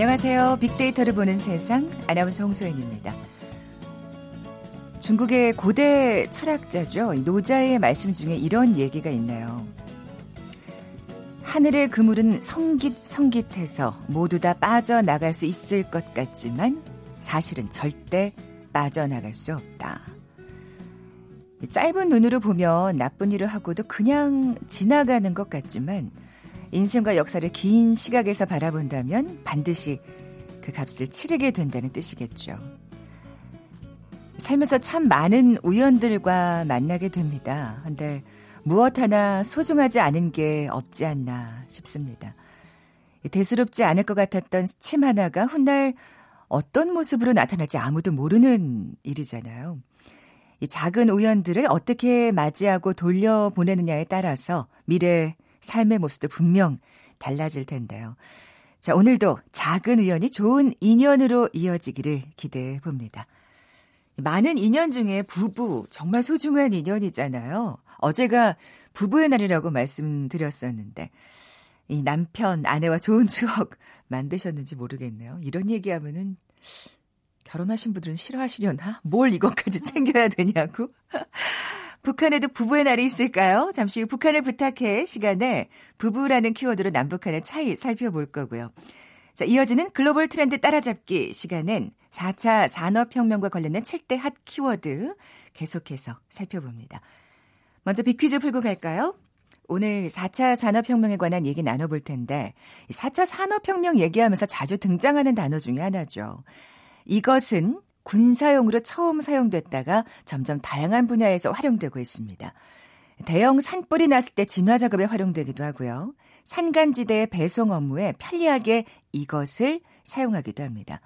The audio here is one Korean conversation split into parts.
안녕하세요. 빅데이터를 보는 세상 아나운서 홍소연입니다. 중국의 고대 철학자죠. 노자의 말씀 중에 이런 얘기가 있네요. 하늘의 그물은 성깃 성깃해서 모두 다 빠져나갈 수 있을 것 같지만 사실은 절대 빠져나갈 수 없다. 짧은 눈으로 보면 나쁜 일을 하고도 그냥 지나가는 것 같지만 인생과 역사를 긴 시각에서 바라본다면 반드시 그 값을 치르게 된다는 뜻이겠죠. 살면서 참 많은 우연들과 만나게 됩니다. 근데 무엇 하나 소중하지 않은 게 없지 않나 싶습니다. 대수롭지 않을 것 같았던 침 하나가 훗날 어떤 모습으로 나타날지 아무도 모르는 일이잖아요. 이 작은 우연들을 어떻게 맞이하고 돌려보내느냐에 따라서 미래 삶의 모습도 분명 달라질 텐데요. 자, 오늘도 작은 우연이 좋은 인연으로 이어지기를 기대해 봅니다. 많은 인연 중에 부부, 정말 소중한 인연이잖아요. 어제가 부부의 날이라고 말씀드렸었는데, 이 남편, 아내와 좋은 추억 만드셨는지 모르겠네요. 이런 얘기하면은 결혼하신 분들은 싫어하시려나? 뭘 이것까지 챙겨야 되냐고? 북한에도 부부의 날이 있을까요? 잠시 후 북한을 부탁해 시간에 부부라는 키워드로 남북한의 차이 살펴볼 거고요. 자, 이어지는 글로벌 트렌드 따라잡기 시간엔 4차 산업혁명과 관련된 7대 핫 키워드 계속해서 살펴봅니다. 먼저 빅퀴즈 풀고 갈까요? 오늘 4차 산업혁명에 관한 얘기 나눠볼 텐데 4차 산업혁명 얘기하면서 자주 등장하는 단어 중에 하나죠. 이것은 군사용으로 처음 사용됐다가 점점 다양한 분야에서 활용되고 있습니다. 대형 산불이 났을 때 진화 작업에 활용되기도 하고요. 산간지대의 배송 업무에 편리하게 이것을 사용하기도 합니다.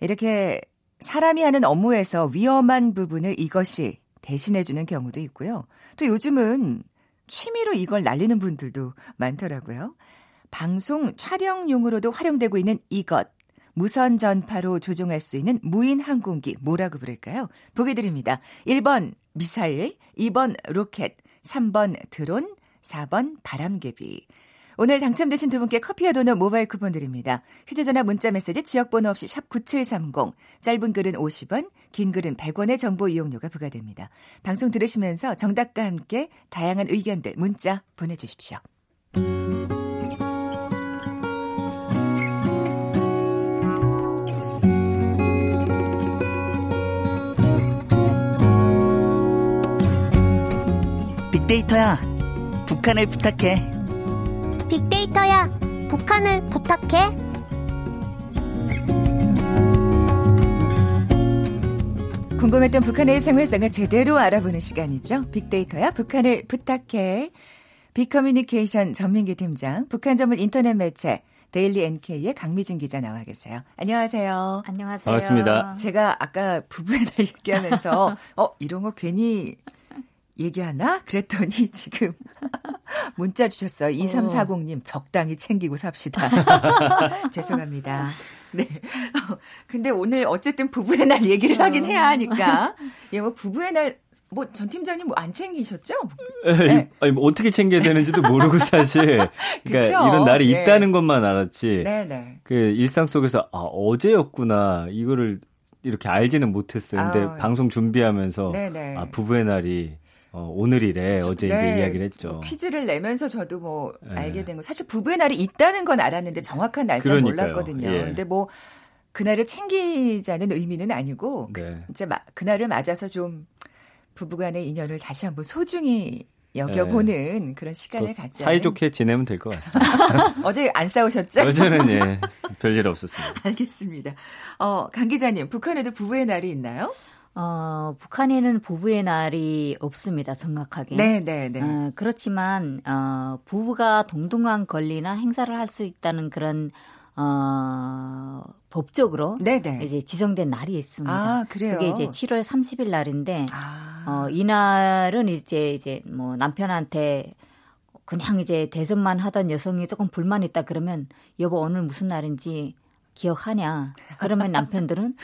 이렇게 사람이 하는 업무에서 위험한 부분을 이것이 대신해주는 경우도 있고요. 또 요즘은 취미로 이걸 날리는 분들도 많더라고요. 방송 촬영용으로도 활용되고 있는 이것. 무선 전파로 조종할 수 있는 무인 항공기 뭐라고 부를까요? 보기 드립니다. 1번 미사일, 2번 로켓, 3번 드론, 4번 바람개비. 오늘 당첨되신 두 분께 커피와 도넛 모바일 쿠폰 드립니다. 휴대전화 문자 메시지 지역번호 없이 샵 9730, 짧은 글은 50원, 긴 글은 100원의 정보 이용료가 부과됩니다. 방송 들으시면서 정답과 함께 다양한 의견들 문자 보내주십시오. 빅데이터야, 북한을 부탁해. 빅데이터야, 북한을 부탁해. 궁금했던 북한의 생활상을 제대로 알아보는 시간이죠. 빅데이터야, 북한을 부탁해. 빅커뮤니케이션 전민기 팀장, 북한 전문 인터넷 매체 데일리 NK의 강미진 기자 나와 계세요. 안녕하세요. 안녕하세요. 반갑습니다. 제가 아까 부부의 날 얘기하면서 어 이런 거 괜히 얘기하나? 그랬더니 지금 문자 주셨어요. 2340님, 적당히 챙기고 삽시다. 죄송합니다. 네. 근데 오늘 어쨌든 부부의 날 얘기를 하긴 해야 하니까. 예, 뭐 부부의 날, 뭐전 팀장님 뭐 안 챙기셨죠? 네. 아니, 뭐 어떻게 챙겨야 되는지도 모르고 사실. 그러니까 이런 날이 네. 있다는 것만 알았지. 네네. 네. 그 일상 속에서 아, 어제였구나. 이거를 이렇게 알지는 못했어요. 근데 아, 방송 준비하면서 네네. 아, 부부의 날이 어, 오늘이래 저, 어제 네, 이제 이야기를 했죠. 뭐 퀴즈를 내면서 저도 뭐 네. 알게 된 거. 사실 부부의 날이 있다는 건 알았는데 정확한 날짜는 몰랐거든요. 예. 근데 뭐 그날을 챙기자는 의미는 아니고 네. 이제 마, 그날을 맞아서 좀 부부간의 인연을 다시 한번 소중히 여겨보는 네. 그런 시간을 갖자. 사이좋게 지내면 될 것 같습니다. 어제 안 싸우셨죠? 어제는 예, 별일 없었습니다. 알겠습니다. 어, 강 기자님, 북한에도 부부의 날이 있나요? 어, 북한에는 부부의 날이 없습니다, 정확하게. 네, 네, 네. 어, 그렇지만, 어, 부부가 동등한 권리나 행사를 할 수 있다는 그런, 어, 법적으로 네네. 네. 이제 지정된 날이 있습니다. 아, 그래요? 그게 이제 7월 30일 날인데, 아. 어, 이날은 이제, 이제 뭐 남편한테 그냥 이제 대선만 하던 여성이 조금 불만 있다 그러면, 여보, 오늘 무슨 날인지 기억하냐? 그러면 남편들은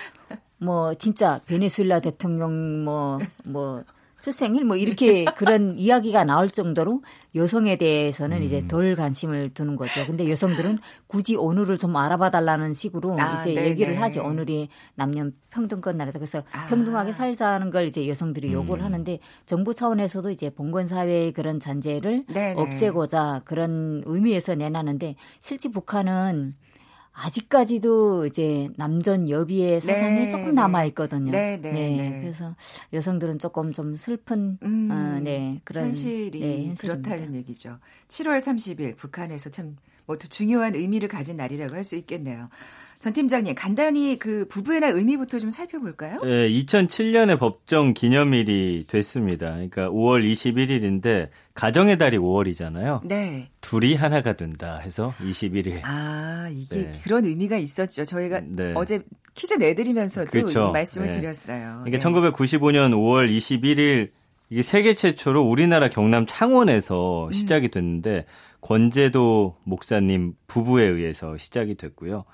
뭐 진짜 베네수엘라 대통령 뭐뭐 뭐 출생일 뭐 이렇게 그런 이야기가 나올 정도로 여성에 대해서는 음. 이제 덜 관심을 두는 거죠. 근데 여성들은 굳이 오늘을 좀 알아봐 달라는 식으로 아, 이제 네네. 얘기를 하죠. 오늘이 남녀 평등권 나라다. 그래서 아. 평등하게 살자는 걸 이제 여성들이 요구를 음. 하는데 정부 차원에서도 이제 봉건 사회의 그런 잔재를 네네. 없애고자 그런 의미에서 내놨는데 실제 북한은 아직까지도 이제 남전 여비의 사상이 네, 조금 네. 남아 있거든요. 네, 네, 네, 네, 그래서 여성들은 조금 좀 슬픈 음, 어, 네 그런 현실이 네, 그렇다는 얘기죠. 7월 30일 북한에서 참 모두 중요한 의미를 가진 날이라고 할 수 있겠네요. 전 팀장님, 간단히 그 부부의 날 의미부터 좀 살펴볼까요? 네, 2007년에 법정 기념일이 됐습니다. 그러니까 5월 21일인데 가정의 달이 5월이잖아요. 네. 둘이 하나가 된다 해서 21일. 아, 이게 네. 그런 의미가 있었죠. 저희가 네. 어제 퀴즈 내드리면서도 그렇죠. 이 말씀을 네. 드렸어요. 그러니까 1995년 5월 21일 이게 세계 최초로 우리나라 경남 창원에서 음. 시작이 됐는데 권재도 목사님 부부에 의해서 시작이 됐고요.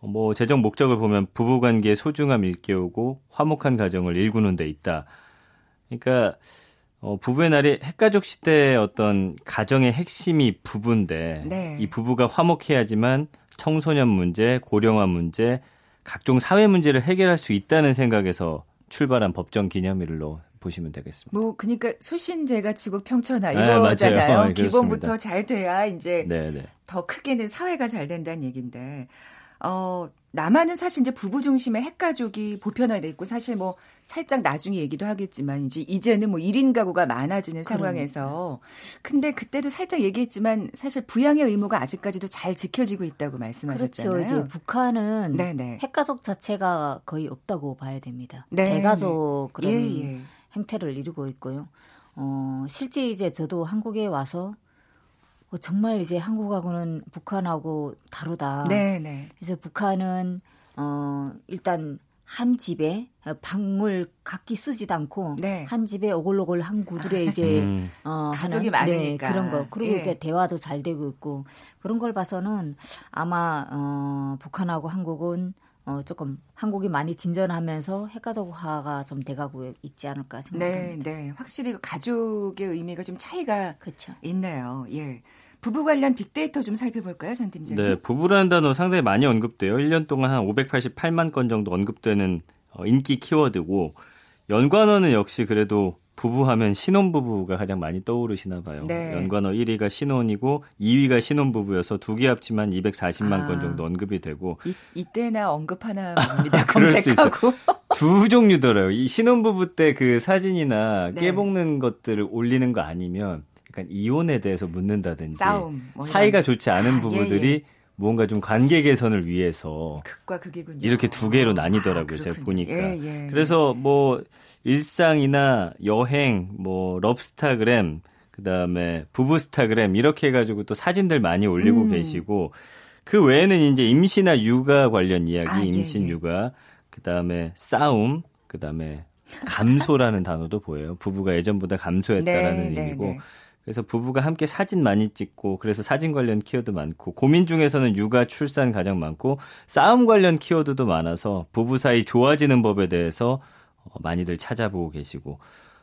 뭐 재정 목적을 보면 부부 관계의 소중함 일깨우고 화목한 가정을 일구는 데 있다. 그러니까 어, 부부의 날이 핵가족 시대의 어떤 가정의 핵심이 부부인데 네. 이 부부가 화목해야지만 청소년 문제, 고령화 문제, 각종 사회 문제를 해결할 수 있다는 생각에서 출발한 법정 기념일로 보시면 되겠습니다. 뭐 그러니까 수신제가 지구 평천하 네, 이거잖아요. 네, 기본부터 잘 돼야 이제 네, 네. 더 크게는 사회가 잘 된다는 얘기인데 어, 남한은 사실 이제 부부 중심의 핵가족이 보편화돼 있고 사실 뭐 살짝 나중에 얘기도 하겠지만 이제 이제는 뭐 1인 가구가 많아지는 상황에서 근데 그때도 살짝 얘기했지만 사실 부양의 의무가 아직까지도 잘 지켜지고 있다고 말씀하셨잖아요. 그렇죠. 이제 북한은 네네. 핵가족 자체가 거의 없다고 봐야 됩니다. 네. 대가족 그런 예, 예. 행태를 이루고 있고요. 어, 실제 이제 저도 한국에 와서 어, 정말 이제 한국하고는 북한하고 다르다. 네, 네. 그래서 북한은 어 일단 한 집에 방울 각기 쓰지도 않고 네. 한 집에 오글오글 한 구들에 이제 음. 어 가족이 하는, 많으니까 네, 그런 거 그리고 예. 이렇게 대화도 잘 되고 있고 그런 걸 봐서는 아마 어 북한하고 한국은 어, 조금 한국이 많이 진전하면서 핵가족화가 좀 돼가고 있지 않을까 생각합니다. 네, 네. 확실히 그 가족의 의미가 좀 차이가 그쵸. 있네요. 예. 부부 관련 빅데이터 좀 살펴볼까요, 전 팀장님? 네, 부부라는 단어 상당히 많이 언급돼요. 1년 동안 한 588만 건 정도 언급되는 어, 인기 키워드고 연관어는 역시 그래도 부부하면 신혼부부가 가장 많이 떠오르시나 봐요. 네. 연관어 1위가 신혼이고 2위가 신혼부부여서 두 개 합치면 240만 아. 건 정도 언급이 되고 이, 이때나 언급 하나 봅니다. 검색하고. 두 종류더라고요. 이 신혼부부 때 그 사진이나 네. 깨볶는 것들을 올리는 거 아니면 약간 이혼에 대해서 묻는다든지 싸움, 뭐 사이가 좋지 않은 아, 부부들이 예, 예. 뭔가 좀 관계 개선을 위해서 극과 극이군요. 이렇게 두 개로 나뉘더라고요. 아, 제가 보니까. 예, 예. 그래서 뭐 일상이나 여행, 뭐 럽스타그램, 그다음에 부부스타그램 이렇게 해 가지고 또 사진들 많이 올리고 음. 계시고 그 외에는 이제 임시나 육아 관련 이야기, 아, 예, 임신 예, 육아, 그다음에 싸움, 그다음에 감소라는 단어도 보여요. 부부가 예전보다 감소했다라는 네, 의미고 네, 네. 그래서 부부가 함께 사진 많이 찍고 그래서 사진 관련 키워드 많고 고민 중에서는 육아 출산 가장 많고 싸움 관련 키워드도 많아서 부부 사이 좋아지는 법에 대해서 어, 많이들 찾아보고 계시고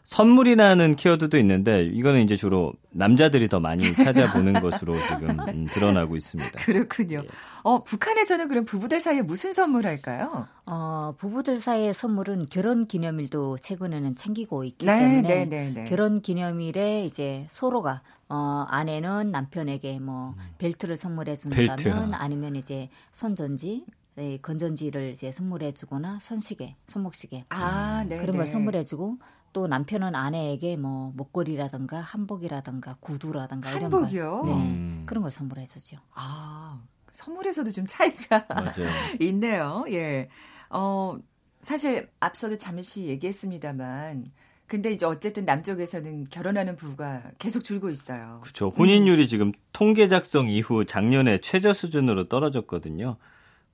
선물이라는 키워드도 있는데 이거는 이제 주로 남자들이 더 많이 찾아보는 것으로 지금 음, 드러나고 있습니다. 그렇군요. 예. 어, 북한에서는 그럼 부부들 사이에 무슨 선물할까요? 어, 부부들 사이의 선물은 결혼 기념일도 최근에는 챙기고 있기 네, 때문에 네, 네, 네. 결혼 기념일에 이제 서로가 어, 아내는 남편에게 뭐 음. 벨트를 선물해 준다면 벨트. 아니면 이제 손전지 네, 건전지를 이제 선물해 주거나 손시계, 손목시계 아, 네, 그런 걸 네. 선물해 주고 또 남편은 아내에게 뭐 목걸이라든가 한복이라든가 구두라든가 이런 한복이요? 네, 음. 그런 걸 선물해 주죠. 아, 선물에서도 좀 차이가 있네요. 예. 어, 사실 앞서도 잠시 얘기했습니다만 근데 이제 어쨌든 남쪽에서는 결혼하는 부부가 계속 줄고 있어요. 그렇죠. 혼인율이 음. 지금 통계 작성 이후 작년에 최저 수준으로 떨어졌거든요.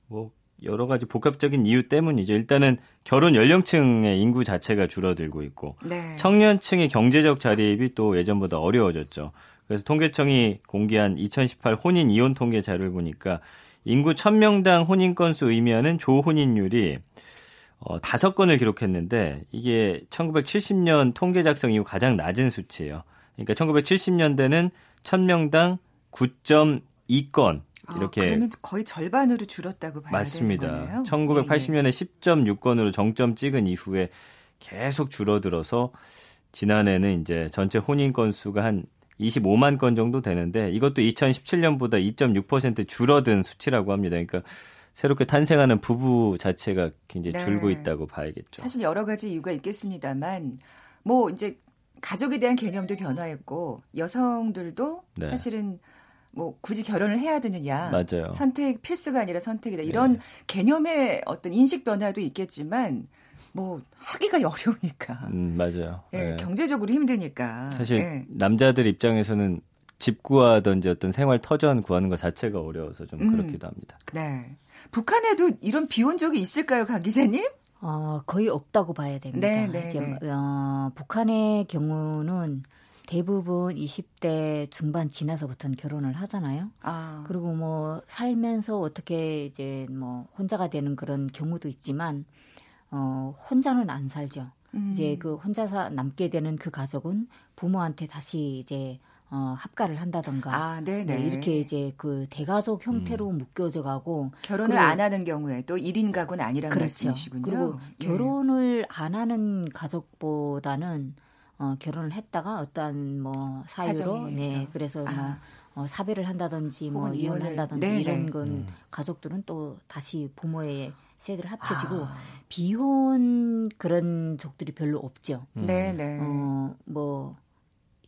뭐 여러 가지 복합적인 이유 때문이죠. 일단은 결혼 연령층의 인구 자체가 줄어들고 있고 네. 청년층의 경제적 자립이 또 예전보다 어려워졌죠. 그래서 통계청이 공개한 2018 혼인 이혼 통계 자료를 보니까 인구 1000명당 혼인 건수 의미하는 조혼인율이 어, 5건을 기록했는데 이게 1970년 통계 작성 이후 가장 낮은 수치예요. 그러니까 1970년대는 1000명당 9.2건 아, 이렇게 아, 그러면 거의 절반으로 줄었다고 봐야 맞습니다. 되는 거네요. 1980년에 네, 10.6건으로 정점 찍은 이후에 계속 줄어들어서 지난해는 이제 전체 혼인 건수가 한 25만 건 정도 되는데 이것도 2017년보다 2.6% 줄어든 수치라고 합니다. 그러니까 새롭게 탄생하는 부부 자체가 굉장히 네. 줄고 있다고 봐야겠죠. 사실 여러 가지 이유가 있겠습니다만 뭐 이제 가족에 대한 개념도 변화했고 여성들도 네. 사실은 뭐 굳이 결혼을 해야 되느냐 맞아요. 선택 필수가 아니라 선택이다 이런 네. 개념의 어떤 인식 변화도 있겠지만 뭐 하기가 어려우니까. 음, 맞아요. 예, 네. 경제적으로 힘드니까. 사실 네. 남자들 입장에서는 집 구하든지 어떤 생활 터전 구하는 것 자체가 어려워서 좀 음, 그렇기도 합니다. 네. 북한에도 이런 비온 적이 있을까요, 강 기자님? 어, 거의 없다고 봐야 됩니다. 네, 네, 네. 어, 북한의 경우는 대부분 20대 중반 지나서부터는 결혼을 하잖아요. 아. 그리고 뭐 살면서 어떻게 이제 뭐 혼자가 되는 그런 경우도 있지만 어, 혼자는 안 살죠. 음. 이제 그 혼자 사 남게 되는 그 가족은 부모한테 다시 이제 어, 합가를 한다던가. 아, 네, 이렇게 이제 그 대가족 형태로 음. 묶여져 가고. 결혼을 안 하는 경우에 또 1인 가구는 아니라는 그렇죠. 말씀이시군요. 그리고 예. 결혼을 안 하는 가족보다는 어, 결혼을 했다가 어떤 뭐 사유로 네, 그래서 아. 뭐 어, 사별을 한다든지 뭐 이혼을 한다든지 네, 이런 건 음. 가족들은 또 다시 부모의 세대를 합쳐지고 아. 비혼 그런 족들이 별로 없죠. 음. 네, 네. 어, 뭐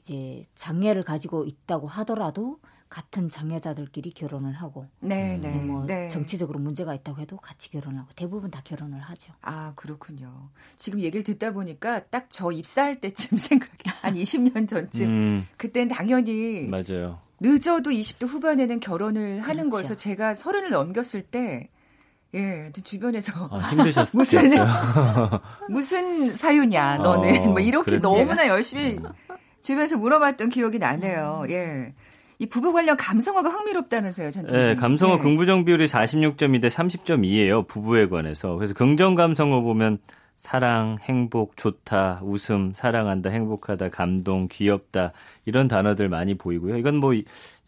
이제 장애를 가지고 있다고 하더라도 같은 장애자들끼리 결혼을 하고 네, 네, 뭐 네. 정치적으로 문제가 있다고 해도 같이 결혼을 하고 대부분 다 결혼을 하죠. 아 그렇군요. 지금 얘기를 듣다 보니까 딱 저 입사할 때쯤 생각이 한 20년 전쯤 음. 그땐 당연히 맞아요. 늦어도 20대 후반에는 결혼을 하는 그렇죠. 거여서 제가 서른을 넘겼을 때 예, 주변에서 아, 힘드셨어요. 무슨 무슨 사유냐 너는 어, 뭐 이렇게 그랬네. 너무나 열심히 음. 주변에서 물어봤던 기억이 나네요. 예. 이 부부 관련 감성어가 흥미롭다면서요, 전통 네, 감성어 예. 긍부정 비율이 46점인데 30점이에요. 부부에 관해서. 그래서 긍정 감성어 보면 사랑, 행복, 좋다, 웃음, 사랑한다, 행복하다, 감동, 귀엽다 이런 단어들 많이 보이고요. 이건 뭐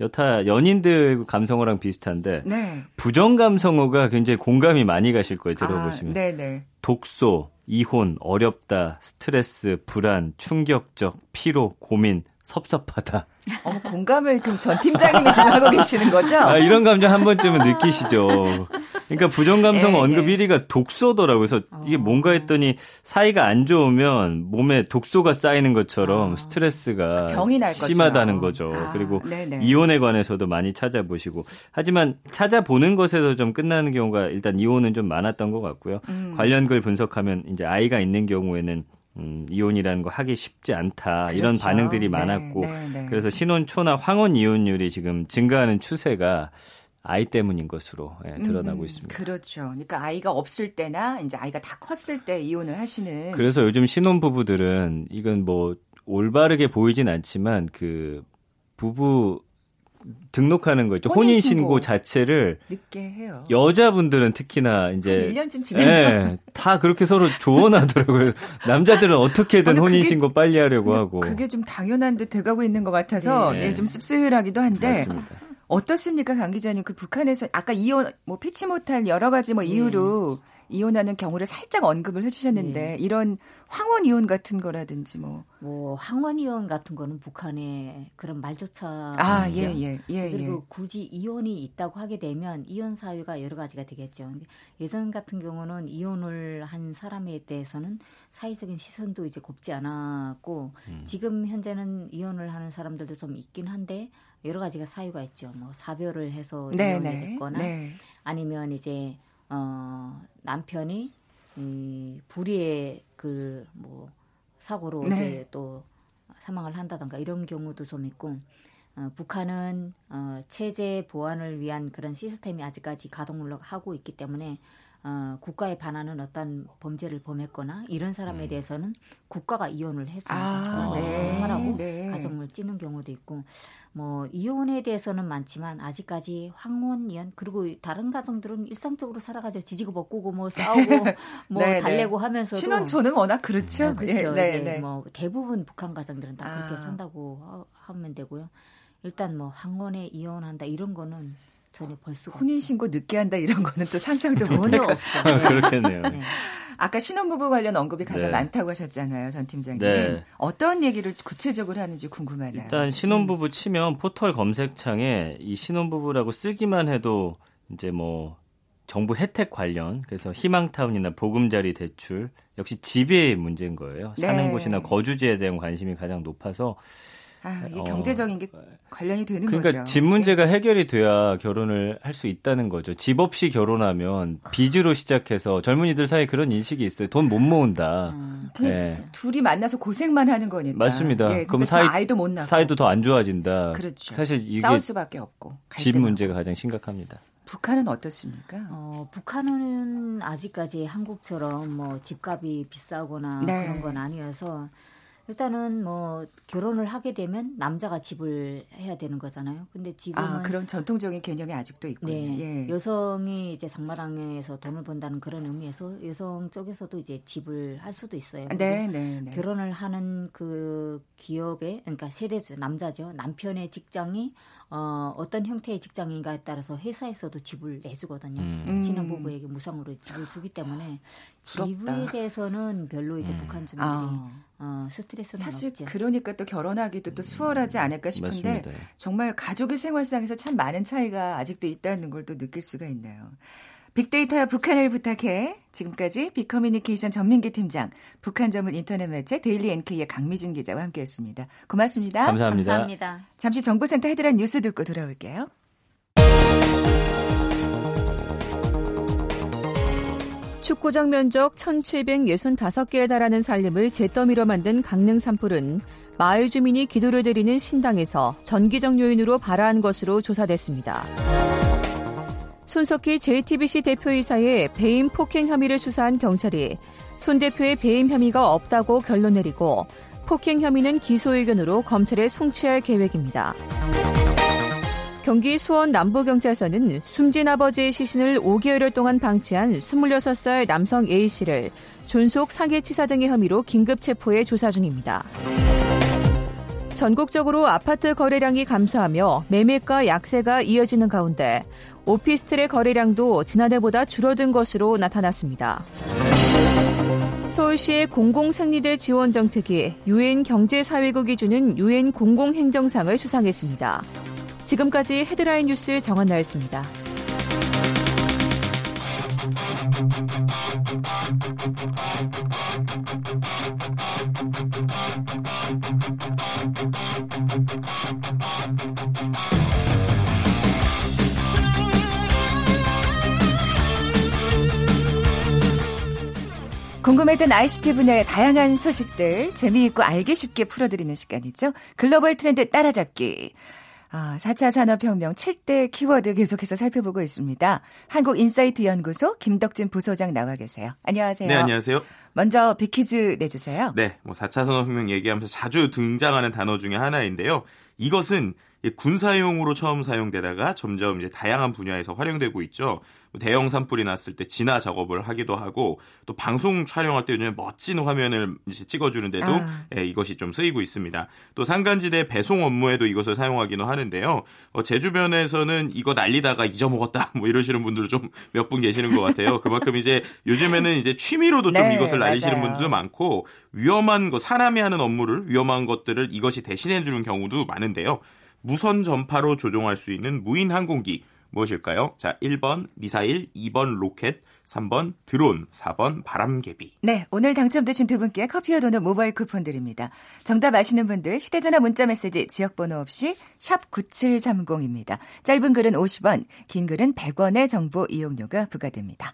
여타 연인들 감성어랑 비슷한데 네. 부정 감성어가 굉장히 공감이 많이 가실 거예요. 들어보시면. 아, 네네. 독소, 이혼, 어렵다, 스트레스, 불안, 충격적, 피로, 고민, 섭섭하다. 어머, 공감을 그럼 전 팀장님이 지금 하고 계시는 거죠? 아, 이런 감정 한 번쯤은 느끼시죠. 그러니까 부정감성 예, 언급 예. 1위가 독소더라고요. 그래서 이게 뭔가 했더니 사이가 안 좋으면 몸에 독소가 쌓이는 것처럼 아, 스트레스가 날 심하다는 거죠. 아, 그리고 네네. 이혼에 관해서도 많이 찾아보시고 하지만 찾아보는 것에서 좀 끝나는 경우가 일단 이혼은 좀 많았던 것 같고요. 음. 관련 글 분석하면 이제 아이가 있는 경우에는 음, 이혼이라는 거 하기 쉽지 않다 그렇죠. 이런 반응들이 네, 많았고 네, 네, 그래서 신혼 초나 황혼 이혼율이 지금 증가하는 추세가 아이 때문인 것으로 예, 드러나고 음, 있습니다. 그렇죠. 그러니까 아이가 없을 때나 이제 아이가 다 컸을 때 이혼을 하시는. 그래서 요즘 신혼 부부들은 이건 뭐 올바르게 보이진 않지만 그 부부 등록하는 거 있죠. 혼인 신고 자체를 늦게 해요. 여자분들은 특히나 이제 1년쯤 지나면 네, 다 그렇게 서로 조언하더라고요. 남자들은 어떻게든 혼인 신고 빨리 하려고 하고. 그게 좀 당연한 듯 돼가고 있는 것 같아서 네. 네, 좀 씁쓸하기도 한데 맞습니다. 어떻습니까, 강 기자님? 그 북한에서 아까 이혼 뭐 피치 못할 여러 가지 뭐 이유로 네. 이혼하는 경우를 살짝 언급을 해주셨는데 네. 이런 황혼 이혼 같은 거라든지 뭐. 뭐 황혼 이혼 같은 거는 북한의 그런 말조차. 아 예예 예, 예, 그리고 예. 굳이 이혼이 있다고 하게 되면 이혼 사유가 여러 가지가 되겠죠. 근데 예전 같은 경우는 이혼을 한 사람에 대해서는 사회적인 시선도 이제 곱지 않았고 음. 지금 현재는 이혼을 하는 사람들도 좀 있긴 한데 여러 가지가 사유가 있죠. 뭐 사별을 해서 네, 이혼이 네. 됐거나 네. 아니면 이제 어 남편이 이 불의의 그 뭐 사고로 네. 이제 또 사망을 한다던가 이런 경우도 좀 있고 어, 북한은 어, 체제 보완을 위한 그런 시스템이 아직까지 가동을 하고 있기 때문에 어, 국가에 반하는 어떤 범죄를 범했거나 이런 사람에 음. 대해서는 국가가 이혼을 해주는 아, 네. 하라고 네. 가정을 찌는 경우도 있고 뭐 이혼에 대해서는 많지만 아직까지 황혼 이혼 그리고 다른 가정들은 일상적으로 살아가죠 지지고 볶고 뭐 싸우고 뭐 네, 네, 달래고 하면서 신혼초는 워낙 그렇죠. 네, 그렇죠. 네, 네, 뭐 대부분 북한 가정들은 다 그렇게 아. 산다고 하면 되고요. 일단 뭐 황혼에 이혼한다 이런 거는 전혀 볼 수가 혼인 신고 늦게 한다 이런 거는 또 상상도 전혀 없죠. 네. 그렇겠네요. 네. 아까 신혼부부 관련 언급이 가장 네. 많다고 하셨잖아요, 전 팀장님. 네. 어떤 얘기를 구체적으로 하는지 궁금하네요. 일단 신혼부부 치면 포털 검색창에 이 신혼부부라고 쓰기만 해도 이제 뭐 정부 혜택 관련 그래서 희망타운이나 보금자리 대출 역시 집의 문제인 거예요. 사는 네. 곳이나 거주지에 대한 관심이 가장 높아서 아, 이게 어. 경제적인 게 관련이 되는 그러니까 거죠. 집 문제가 네. 해결이 돼야 결혼을 할 수 있다는 거죠. 집 없이 결혼하면 빚으로 시작해서 젊은이들 사이에 그런 인식이 있어요. 돈 못 모은다. 음, 네. 둘이 만나서 고생만 하는 거니까. 맞습니다. 예, 그럼 사이, 아이도 못 낳고. 사이도 더 안 좋아진다. 그렇죠. 사실 이게 싸울 수밖에 없고. 집 문제가 가장 심각합니다. 북한은 어떻습니까? 어, 북한은 아직까지 한국처럼 뭐 집값이 비싸거나 네. 그런 건 아니어서 일단은 뭐 결혼을 하게 되면 남자가 집을 해야 되는 거잖아요. 근데 지금은 아, 그런 전통적인 개념이 아직도 있고 네, 예. 여성이 이제 상마당에서 돈을 번다는 그런 의미에서 여성 쪽에서도 이제 집을 할 수도 있어요. 네, 네, 네. 결혼을 하는 그 기업에 그러니까 세대주 남자죠. 남편의 직장이 어, 어떤 형태의 직장인가에 따라서 회사에서도 집을 내주거든요. 음. 신혼부부에게 무상으로 집을 주기 때문에 부럽다. 집에 대해서는 별로 이제 음. 북한 주민들이 아. 어, 스트레스는 사실 없죠. 그러니까 또 결혼하기도 또 수월하지 않을까 싶은데 맞습니다. 정말 가족의 생활상에서 참 많은 차이가 아직도 있다는 걸 또 느낄 수가 있네요. 빅데이터야 북한을 부탁해. 지금까지 빅커뮤니케이션 전민기 팀장, 북한 전문 인터넷 매체 데일리 NK의 강미진 기자와 함께했습니다. 고맙습니다. 감사합니다. 감사합니다. 잠시 정보센터 헤드라인 뉴스 듣고 돌아올게요. 축구장 면적 1,765개에 달하는 산림을 잿더미로 만든 강릉 산불은 마을 주민이 기도를 드리는 신당에서 전기적 요인으로 발화한 것으로 조사됐습니다. 손석희 JTBC 대표이사의 배임 폭행 혐의를 수사한 경찰이 손 대표의 배임 혐의가 없다고 결론 내리고 폭행 혐의는 기소 의견으로 검찰에 송치할 계획입니다. 경기 수원 남부경찰서는 숨진 아버지의 시신을 5개월 동안 방치한 26살 남성 A씨를 존속 사기치사 등의 혐의로 긴급 체포해 조사 중입니다. 전국적으로 아파트 거래량이 감소하며 매매가 약세가 이어지는 가운데 오피스텔의 거래량도 지난해보다 줄어든 것으로 나타났습니다. 서울시의 공공생리대 지원 정책이 유엔 경제사회국이 주는 유엔 공공행정상을 수상했습니다. 지금까지 헤드라인 뉴스 정한 나였습니다. 궁금했던 ICT 분야의 다양한 소식들 재미있고 알기 쉽게 풀어드리는 시간이죠. 글로벌 트렌드 따라잡기. 아, 4차 산업혁명 7대 키워드 계속해서 살펴보고 있습니다. 한국인사이트 연구소 김덕진 부소장 나와 계세요. 안녕하세요. 네, 안녕하세요. 먼저 퀴즈 내주세요. 네, 뭐 4차 산업혁명 얘기하면서 자주 등장하는 단어 중에 하나인데요. 이것은 군사용으로 처음 사용되다가 점점 이제 다양한 분야에서 활용되고 있죠. 뭐 대형 산불이 났을 때 진화 작업을 하기도 하고 또 방송 촬영할 때 요즘에 멋진 화면을 이제 찍어주는데도 아. 예, 이것이 좀 쓰이고 있습니다. 또 산간지대 배송 업무에도 이것을 사용하기도 하는데요. 어, 제 주변에서는 이거 날리다가 잊어먹었다 뭐 이러시는 분들 좀 몇 분 계시는 것 같아요. 그만큼 이제 요즘에는 이제 취미로도 좀 네, 이것을 날리시는 맞아요. 분들도 많고 위험한 거 사람이 하는 업무를 위험한 것들을 이것이 대신해 주는 경우도 많은데요. 무선 전파로 조종할 수 있는 무인 항공기 무엇일까요? 자, 1번 미사일, 2번 로켓, 3번 드론, 4번 바람개비. 네, 오늘 당첨되신 두 분께 커피와 도넛 모바일 쿠폰 드립니다. 정답 아시는 분들 휴대전화 문자 메시지 지역번호 없이 샵 9730입니다. 짧은 글은 50원, 긴 글은 100원의 정보 이용료가 부과됩니다.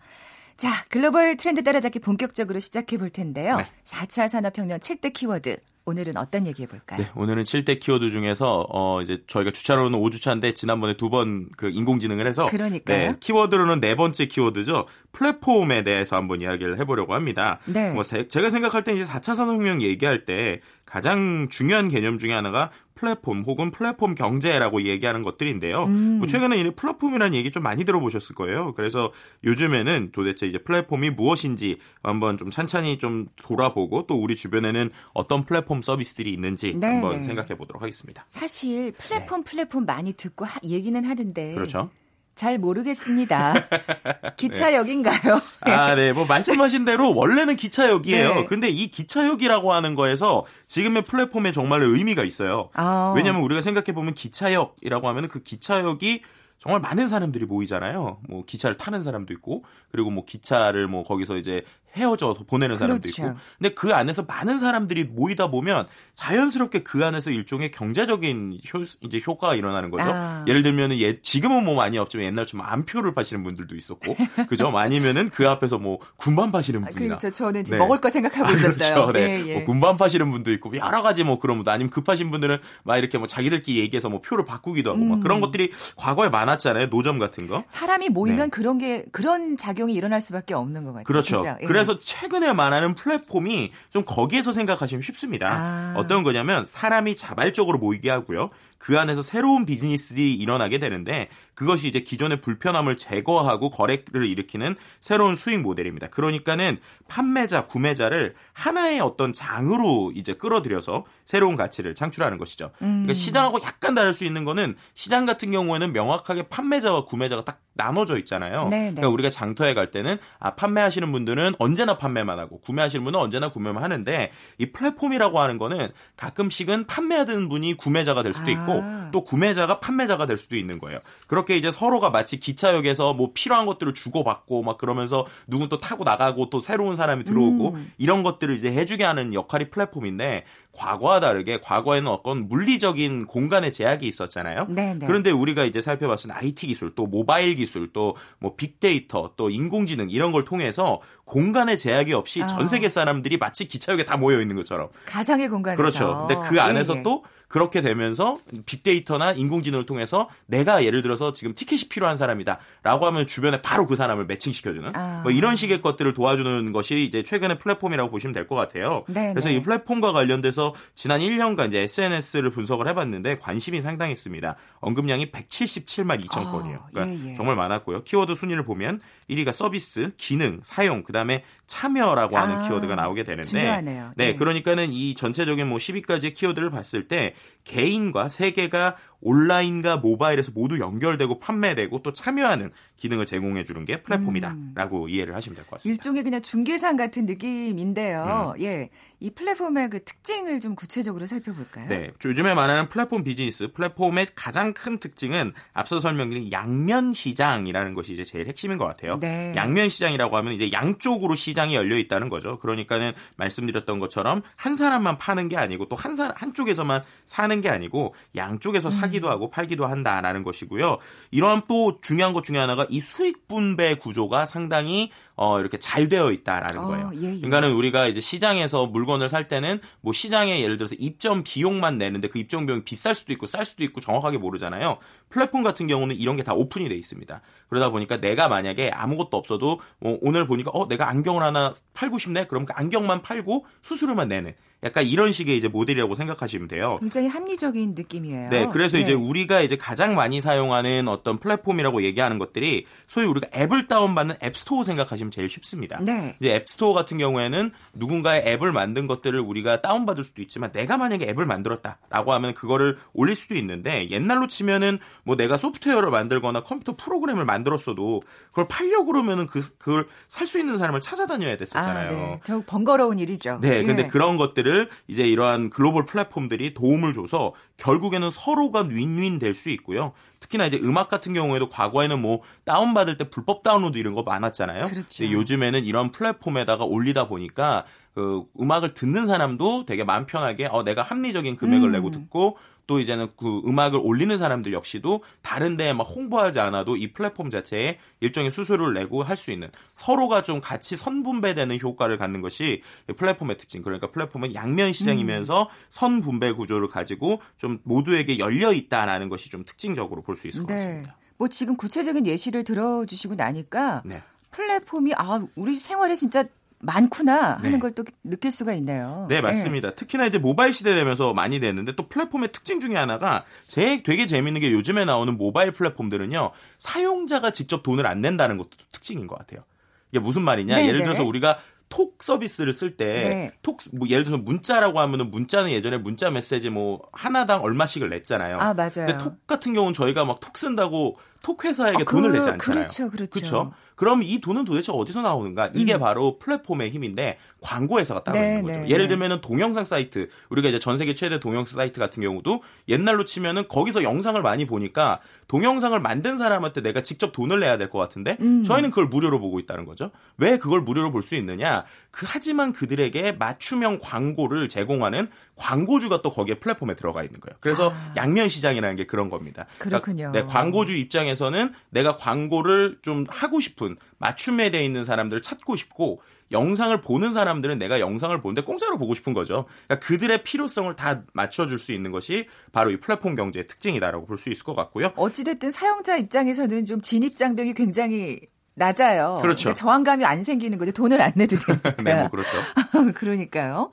자, 글로벌 트렌드 따라잡기 본격적으로 시작해 볼 텐데요. 네. 4차 산업혁명 7대 키워드 오늘은 어떤 얘기 해볼까요? 네, 오늘은 7대 키워드 중에서 어 이제 저희가 주차로는 5주차인데 지난번에 두 번 그 인공지능을 해서 그러니까요. 네, 키워드로는 네 번째 키워드죠. 플랫폼에 대해서 한번 이야기를 해보려고 합니다. 네. 뭐 제가 생각할 때 이제 4차 산업혁명 얘기할 때 가장 중요한 개념 중에 하나가 플랫폼 혹은 플랫폼 경제라고 얘기하는 것들인데요. 음. 뭐 최근에 이 플랫폼이라는 얘기 좀 많이 들어보셨을 거예요. 그래서 요즘에는 도대체 이제 플랫폼이 무엇인지 한번 좀 찬찬히 좀 돌아보고 또 우리 주변에는 어떤 플랫폼 서비스들이 있는지 네, 한번 네. 생각해 보도록 하겠습니다. 사실 플랫폼 네. 플랫폼 많이 듣고 하, 얘기는 하는데 그렇죠. 잘 모르겠습니다. 기차역인가요? 네. 아, 네. 뭐 말씀하신 대로 원래는 기차역이에요. 네. 근데 이 기차역이라고 하는 거에서 지금의 플랫폼에 정말 의미가 있어요. 아. 왜냐하면 우리가 생각해 보면 기차역이라고 하면 그 기차역이 정말 많은 사람들이 모이잖아요. 뭐 기차를 타는 사람도 있고 그리고 뭐 기차를 뭐 거기서 이제 헤어져 보내는 사람도 그렇죠. 있고. 근데 그 안에서 많은 사람들이 모이다 보면 자연스럽게 그 안에서 일종의 경제적인 효, 이제 효과가 일어나는 거죠. 아. 예를 들면은 예, 지금은 뭐 많이 없지만 옛날처럼 안표를 파시는 분들도 있었고, 그죠? 아니면은 그 앞에서 뭐 군밤 파시는 아, 분이나. 그렇죠. 저는 지금 네. 먹을 거 생각하고 아, 있었어요. 그렇죠. 네. 예, 예. 뭐 군밤 파시는 분도 있고 여러 가지 뭐 그런 분 아니면 급하신 분들은 막 이렇게 뭐 자기들끼리 얘기해서 뭐 표를 바꾸기도 하고 음. 막 그런 것들이 과거에 많았잖아요. 노점 같은 거. 사람이 모이면 네. 그런 게 그런 작용이 일어날 수밖에 없는 것 같아요. 그렇죠. 그렇죠? 예. 그래서 최근에 말하는 플랫폼이 좀 거기에서 생각하시면 쉽습니다. 아. 어떤 거냐면 사람이 자발적으로 모이게 하고요. 그 안에서 새로운 비즈니스들이 일어나게 되는데 그것이 이제 기존의 불편함을 제거하고 거래를 일으키는 새로운 수익 모델입니다. 그러니까는 판매자, 구매자를 하나의 어떤 장으로 이제 끌어들여서 새로운 가치를 창출하는 것이죠. 그러니까 음. 시장하고 약간 다를 수 있는 거는 시장 같은 경우에는 명확하게 판매자와 구매자가 딱 나눠져 있잖아요. 네네. 네. 그러니까 우리가 장터에 갈 때는 아 판매하시는 분들은 언제나 판매만 하고 구매하시는 분은 언제나 구매만 하는데 이 플랫폼이라고 하는 거는 가끔씩은 판매하는 분이 구매자가 될 수도 아. 있고 또 구매자가 판매자가 될 수도 있는 거예요. 그렇게 이제 서로가 마치 기차역에서 뭐 필요한 것들을 주고받고 막 그러면서 누군 또 타고 나가고 또 새로운 사람이 들어오고 음. 이런 것들을 이제 해주게 하는 역할이 플랫폼인데 과거와 다르게 과거에는 어떤 물리적인 공간의 제약이 있었잖아요. 네네. 네. 그런데 우리가 이제 살펴봤을 IT 기술, 또 모바일 기술, 또 뭐 빅데이터, 또 인공지능 이런 걸 통해서 공간의 제약이 없이 아. 전 세계 사람들이 마치 기차역에 다 모여 있는 것처럼 가상의 공간에서 그렇죠. 근데 그 안에서 예, 예. 또 그렇게 되면서 빅데이터나 인공지능을 통해서 내가 예를 들어서 지금 티켓이 필요한 사람이다라고 하면 주변에 바로 그 사람을 매칭시켜주는 아. 뭐 이런 식의 것들을 도와주는 것이 이제 최근의 플랫폼이라고 보시면 될 것 같아요. 네네. 그래서 네. 이 플랫폼과 관련돼서 지난 1년간 이제 SNS를 분석을 해봤는데 관심이 상당했습니다. 언급량이 177만 2천 아, 건이에요. 그러니까 예, 예. 정말 많았고요. 키워드 순위를 보면 1위가 서비스, 기능, 사용, 그 다음에 참여라고 하는 아, 키워드가 나오게 되는데 중요하네요. 네. 네, 그러니까는 이 전체적인 뭐 10위까지의 키워드를 봤을 때 개인과 세계가 온라인과 모바일에서 모두 연결되고 판매되고 또 참여하는 기능을 제공해 주는 게 플랫폼이다라고 음. 이해를 하시면 될 것 같습니다. 일종의 그냥 중개상 같은 느낌인데요. 음. 예. 이 플랫폼의 그 특징을 좀 구체적으로 살펴볼까요? 네. 요즘에 말하는 플랫폼 비즈니스, 플랫폼의 가장 큰 특징은 앞서 설명드린 양면 시장이라는 것이 이제 제일 핵심인 것 같아요. 네. 양면 시장이라고 하면 이제 양쪽으로 시장이 열려 있다는 거죠. 그러니까는 말씀드렸던 것처럼 한 사람만 파는 게 아니고 또 한 사람 한쪽에서만 사는 게 아니고 양쪽에서 음. 사기도 하고 팔기도 한다라는 것이고요. 이러한 또 중요한 것 중에 하나가 이 수익 분배 구조가 상당히 어, 이렇게 잘 되어 있다라는 어, 거예요. 어, 예, 예. 그러니까는 우리가 이제 시장에서 물건을 살 때는 뭐 시장에 예를 들어서 입점 비용만 내는데 그 입점 비용이 비쌀 수도 있고 쌀 수도 있고 정확하게 모르잖아요. 플랫폼 같은 경우는 이런 게 다 오픈이 돼 있습니다. 그러다 보니까 내가 만약에 아무것도 없어도 뭐 오늘 보니까 어 내가 안경을 하나 팔고 싶네. 그럼 그 안경만 팔고 수수료만 내는 약간 이런 식의 이제 모델이라고 생각하시면 돼요. 굉장히 합리적인 느낌이에요. 네, 그래서 네. 이제 우리가 이제 가장 많이 사용하는 어떤 플랫폼이라고 얘기하는 것들이 소위 우리가 앱을 다운받는 앱스토어 생각하시면 제일 쉽습니다. 네. 이제 앱스토어 같은 경우에는 누군가의 앱을 만든 것들을 우리가 다운받을 수도 있지만 내가 만약에 앱을 만들었다라고 하면 그거를 올릴 수도 있는데 옛날로 치면은 뭐 내가 소프트웨어를 만들거나 컴퓨터 프로그램을 만들었어도 그걸 팔려고 그러면은 그 그걸 살 수 있는 사람을 찾아다녀야 됐었잖아요. 아, 네. 저 번거로운 일이죠. 네, 예. 근데 그런 것들을 이제 이러한 글로벌 플랫폼들이 도움을 줘서 결국에는 서로가 윈윈 될 수 있고요. 특히나 이제 음악 같은 경우에도 과거에는 뭐 다운받을 때 불법 다운로드 이런 거 많았잖아요. 그렇죠. 요즘에는 이런 플랫폼에다가 올리다 보니까 그 음악을 듣는 사람도 되게 마음 편하게 어 내가 합리적인 금액을 음. 내고 듣고 또 이제는 그 음악을 올리는 사람들 역시도 다른 데에 막 홍보하지 않아도 이 플랫폼 자체에 일종의 수수료를 내고 할 수 있는 서로가 좀 같이 선분배되는 효과를 갖는 것이 플랫폼의 특징. 그러니까 플랫폼은 양면 시장이면서 음. 선분배 구조를 가지고 좀 모두에게 열려 있다라는 것이 좀 특징적으로 볼 수 있을 것 네. 같습니다. 뭐 지금 구체적인 예시를 들어주시고 나니까 네. 플랫폼이 아 우리 생활에 진짜 많구나 하는 네. 걸또 느낄 수가 있네요. 네, 맞습니다. 네. 특히나 이제 모바일 시대 되면서 많이 됐는데 또 플랫폼의 특징 중에 하나가 제 되게 재밌는 게 요즘에 나오는 모바일 플랫폼들은요. 사용자가 직접 돈을 안 낸다는 것도 특징인 것 같아요. 이게 무슨 말이냐? 네, 예를 네. 들어서 우리가 톡 서비스를 쓸 때톡뭐 예를 들어서 문자라고 하면은 문자는 예전에 문자 메시지 뭐 하나당 얼마씩을 냈잖아요. 아, 맞아요. 근데 톡 같은 경우는 저희가 막 톡 쓴다고 톡 회사에게 아, 그, 돈을 내지 않잖아요. 그렇죠, 그렇죠. 그렇죠. 그럼 이 돈은 도대체 어디서 나오는가? 이게 음. 바로 플랫폼의 힘인데 광고에서가 따로 네, 있는 거죠. 네, 예를 네. 들면은 동영상 사이트, 우리가 이제 전 세계 최대 동영상 사이트 같은 경우도 옛날로 치면은 거기서 영상을 많이 보니까 동영상을 만든 사람한테 내가 직접 돈을 내야 될 것 같은데 음. 저희는 그걸 무료로 보고 있다는 거죠. 왜 그걸 무료로 볼 수 있느냐? 그 하지만 그들에게 맞춤형 광고를 제공하는 광고주가 또 거기에 플랫폼에 들어가 있는 거예요. 그래서 아. 양면 시장이라는 게 그런 겁니다. 그러니까 그렇군요. 그러니까 네, 광고주 입장에서는 내가 광고를 좀 하고 싶은 맞춤에 돼 있는 사람들을 찾고 싶고 영상을 보는 사람들은 내가 영상을 보는데 공짜로 보고 싶은 거죠. 그러니까 그들의 필요성을 다 맞춰줄 수 있는 것이 바로 이 플랫폼 경제의 특징이다라고 볼 수 있을 것 같고요. 어찌됐든 사용자 입장에서는 좀 진입 장벽이 굉장히 낮아요. 그렇죠. 그러니까 저항감이 안 생기는 거죠. 돈을 안 내도 되니까. 네, 뭐 그렇죠. 그러니까요.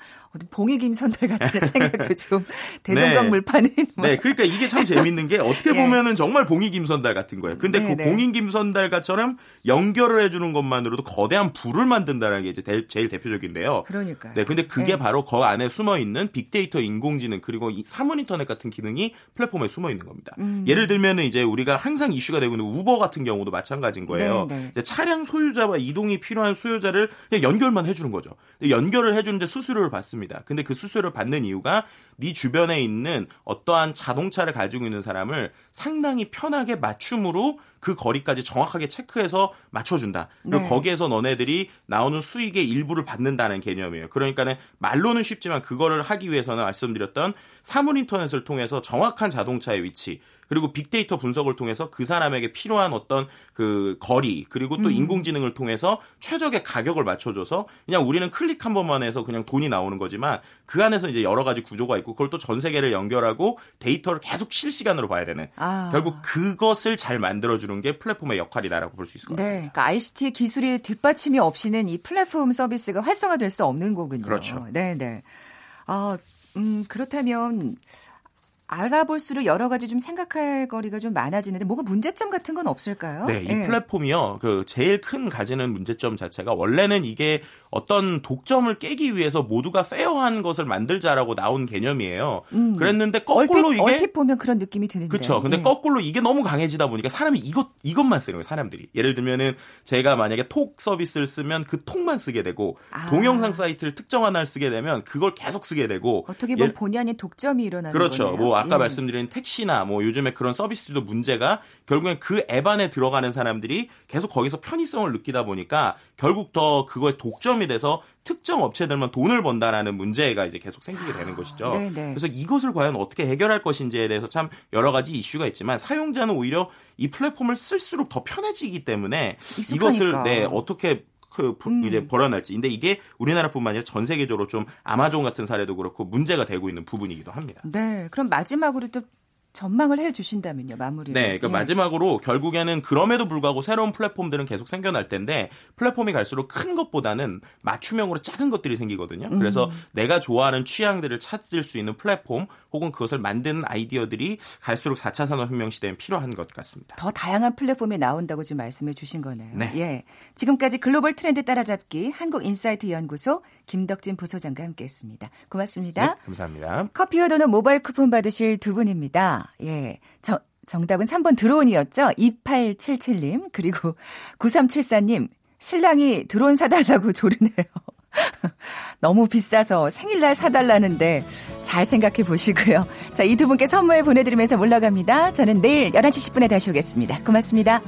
봉이 김선달 같은 생각도 좀 대동강물판은. 네. 뭐. 네, 그러니까 이게 참 재밌는 게 어떻게 예. 보면은 정말 봉이 김선달 같은 거예요. 근데 네, 그 네. 봉이 김선달과처럼 연결을 해주는 것만으로도 거대한 불을 만든다는 게 이제 대, 제일 대표적인데요. 그러니까. 네, 근데 그게 네. 바로 그 안에 숨어 있는 빅데이터, 인공지능 그리고 사문 인터넷 같은 기능이 플랫폼에 숨어 있는 겁니다. 음. 예를 들면은 이제 우리가 항상 이슈가 되고 있는 우버 같은 경우도 마찬가지인 거예요. 네, 네. 차량 소유자와 이동이 필요한 수요자를 그냥 연결만 해주는 거죠. 연결을 해주는데 수수료를 받습니다. 있습니다. 근데 그 수수료를 받는 이유가 네 주변에 있는 어떠한 자동차를 가지고 있는 사람을 상당히 편하게 맞춤으로 그 거리까지 정확하게 체크해서 맞춰준다. 그리고 네. 거기에서 너네들이 나오는 수익의 일부를 받는다는 개념이에요. 그러니까는 말로는 쉽지만 그거를 하기 위해서는 말씀드렸던 사물 인터넷을 통해서 정확한 자동차의 위치, 그리고 빅데이터 분석을 통해서 그 사람에게 필요한 어떤 그 거리 그리고 또 음. 인공지능을 통해서 최적의 가격을 맞춰줘서 그냥 우리는 클릭 한 번만 해서 그냥 돈이 나오는 거지만 그 안에서 이제 여러 가지 구조가 있고 그걸 또 전 세계를 연결하고 데이터를 계속 실시간으로 봐야 되는 아. 결국 그것을 잘 만들어주는 게 플랫폼의 역할이다라고 볼 수 있을 것 네, 같습니다. 네, 그러니까 ICT 기술의 뒷받침이 없이는 이 플랫폼 서비스가 활성화될 수 없는 거군요. 그렇죠. 네, 네. 아, 음, 그렇다면 알아볼수록 여러 가지 좀 생각할 거리가 좀 많아지는데 뭐가 문제점 같은 건 없을까요? 네, 이 네. 플랫폼이요. 그 제일 큰 가지는 문제점 자체가 원래는 이게 어떤 독점을 깨기 위해서 모두가 페어한 것을 만들자라고 나온 개념이에요. 음. 그랬는데 거꾸로 얼핏, 이게 얼핏 보면 그런 느낌이 드는데. 그렇죠. 근데 네. 거꾸로 이게 너무 강해지다 보니까 사람이 이것 이것만 쓰는 거예요. 사람들이. 예를 들면은 제가 만약에 톡 서비스를 쓰면 그 톡만 쓰게 되고 아. 동영상 사이트를 특정 하나를 쓰게 되면 그걸 계속 쓰게 되고 어떻게 보면 예, 본의 아닌 독점이 일어나는 그렇죠. 거네요. 뭐 아까 예. 말씀드린 택시나 뭐 요즘에 그런 서비스들도 문제가 결국엔 그 앱 안에 들어가는 사람들이 계속 거기서 편의성을 느끼다 보니까 결국 더 그거에 독점 이 돼서 특정 업체들만 돈을 번다라는 문제가 이제 계속 생기게 되는 것이죠. 네네. 네. 그래서 이것을 과연 어떻게 해결할 것인지에 대해서 참 여러 가지 이슈가 있지만 사용자는 오히려 이 플랫폼을 쓸수록 더 편해지기 때문에 익숙하니까. 이것을 네 어떻게 그 음. 이제 벌어날지. 근데 이게 우리나라뿐만 아니라 전 세계적으로 좀 아마존 같은 사례도 그렇고 문제가 되고 있는 부분이기도 합니다. 네. 그럼 마지막으로 또 전망을 해 주신다면요, 마무리. 네, 그러니까 예. 마지막으로 결국에는 그럼에도 불구하고 새로운 플랫폼들은 계속 생겨날 텐데 플랫폼이 갈수록 큰 것보다는 맞춤형으로 작은 것들이 생기거든요. 그래서 음. 내가 좋아하는 취향들을 찾을 수 있는 플랫폼 혹은 그것을 만드는 아이디어들이 갈수록 4차 산업혁명 시대엔 필요한 것 같습니다. 더 다양한 플랫폼이 나온다고 지금 말씀해 주신 거네요. 네. 예. 지금까지 글로벌 트렌드 따라잡기 한국인사이트 연구소 김덕진 부소장과 함께했습니다. 고맙습니다. 네, 감사합니다. 커피와 도넛 모바일 쿠폰 받으실 두 분입니다. 예. 저, 정답은 3번 드론이었죠. 2877님 그리고 9374님 신랑이 드론 사달라고 조르네요. 너무 비싸서 생일날 사달라는데 잘 생각해 보시고요. 자, 이 두 분께 선물 보내드리면서 물러갑니다. 저는 내일 11시 10분에 다시 오겠습니다. 고맙습니다.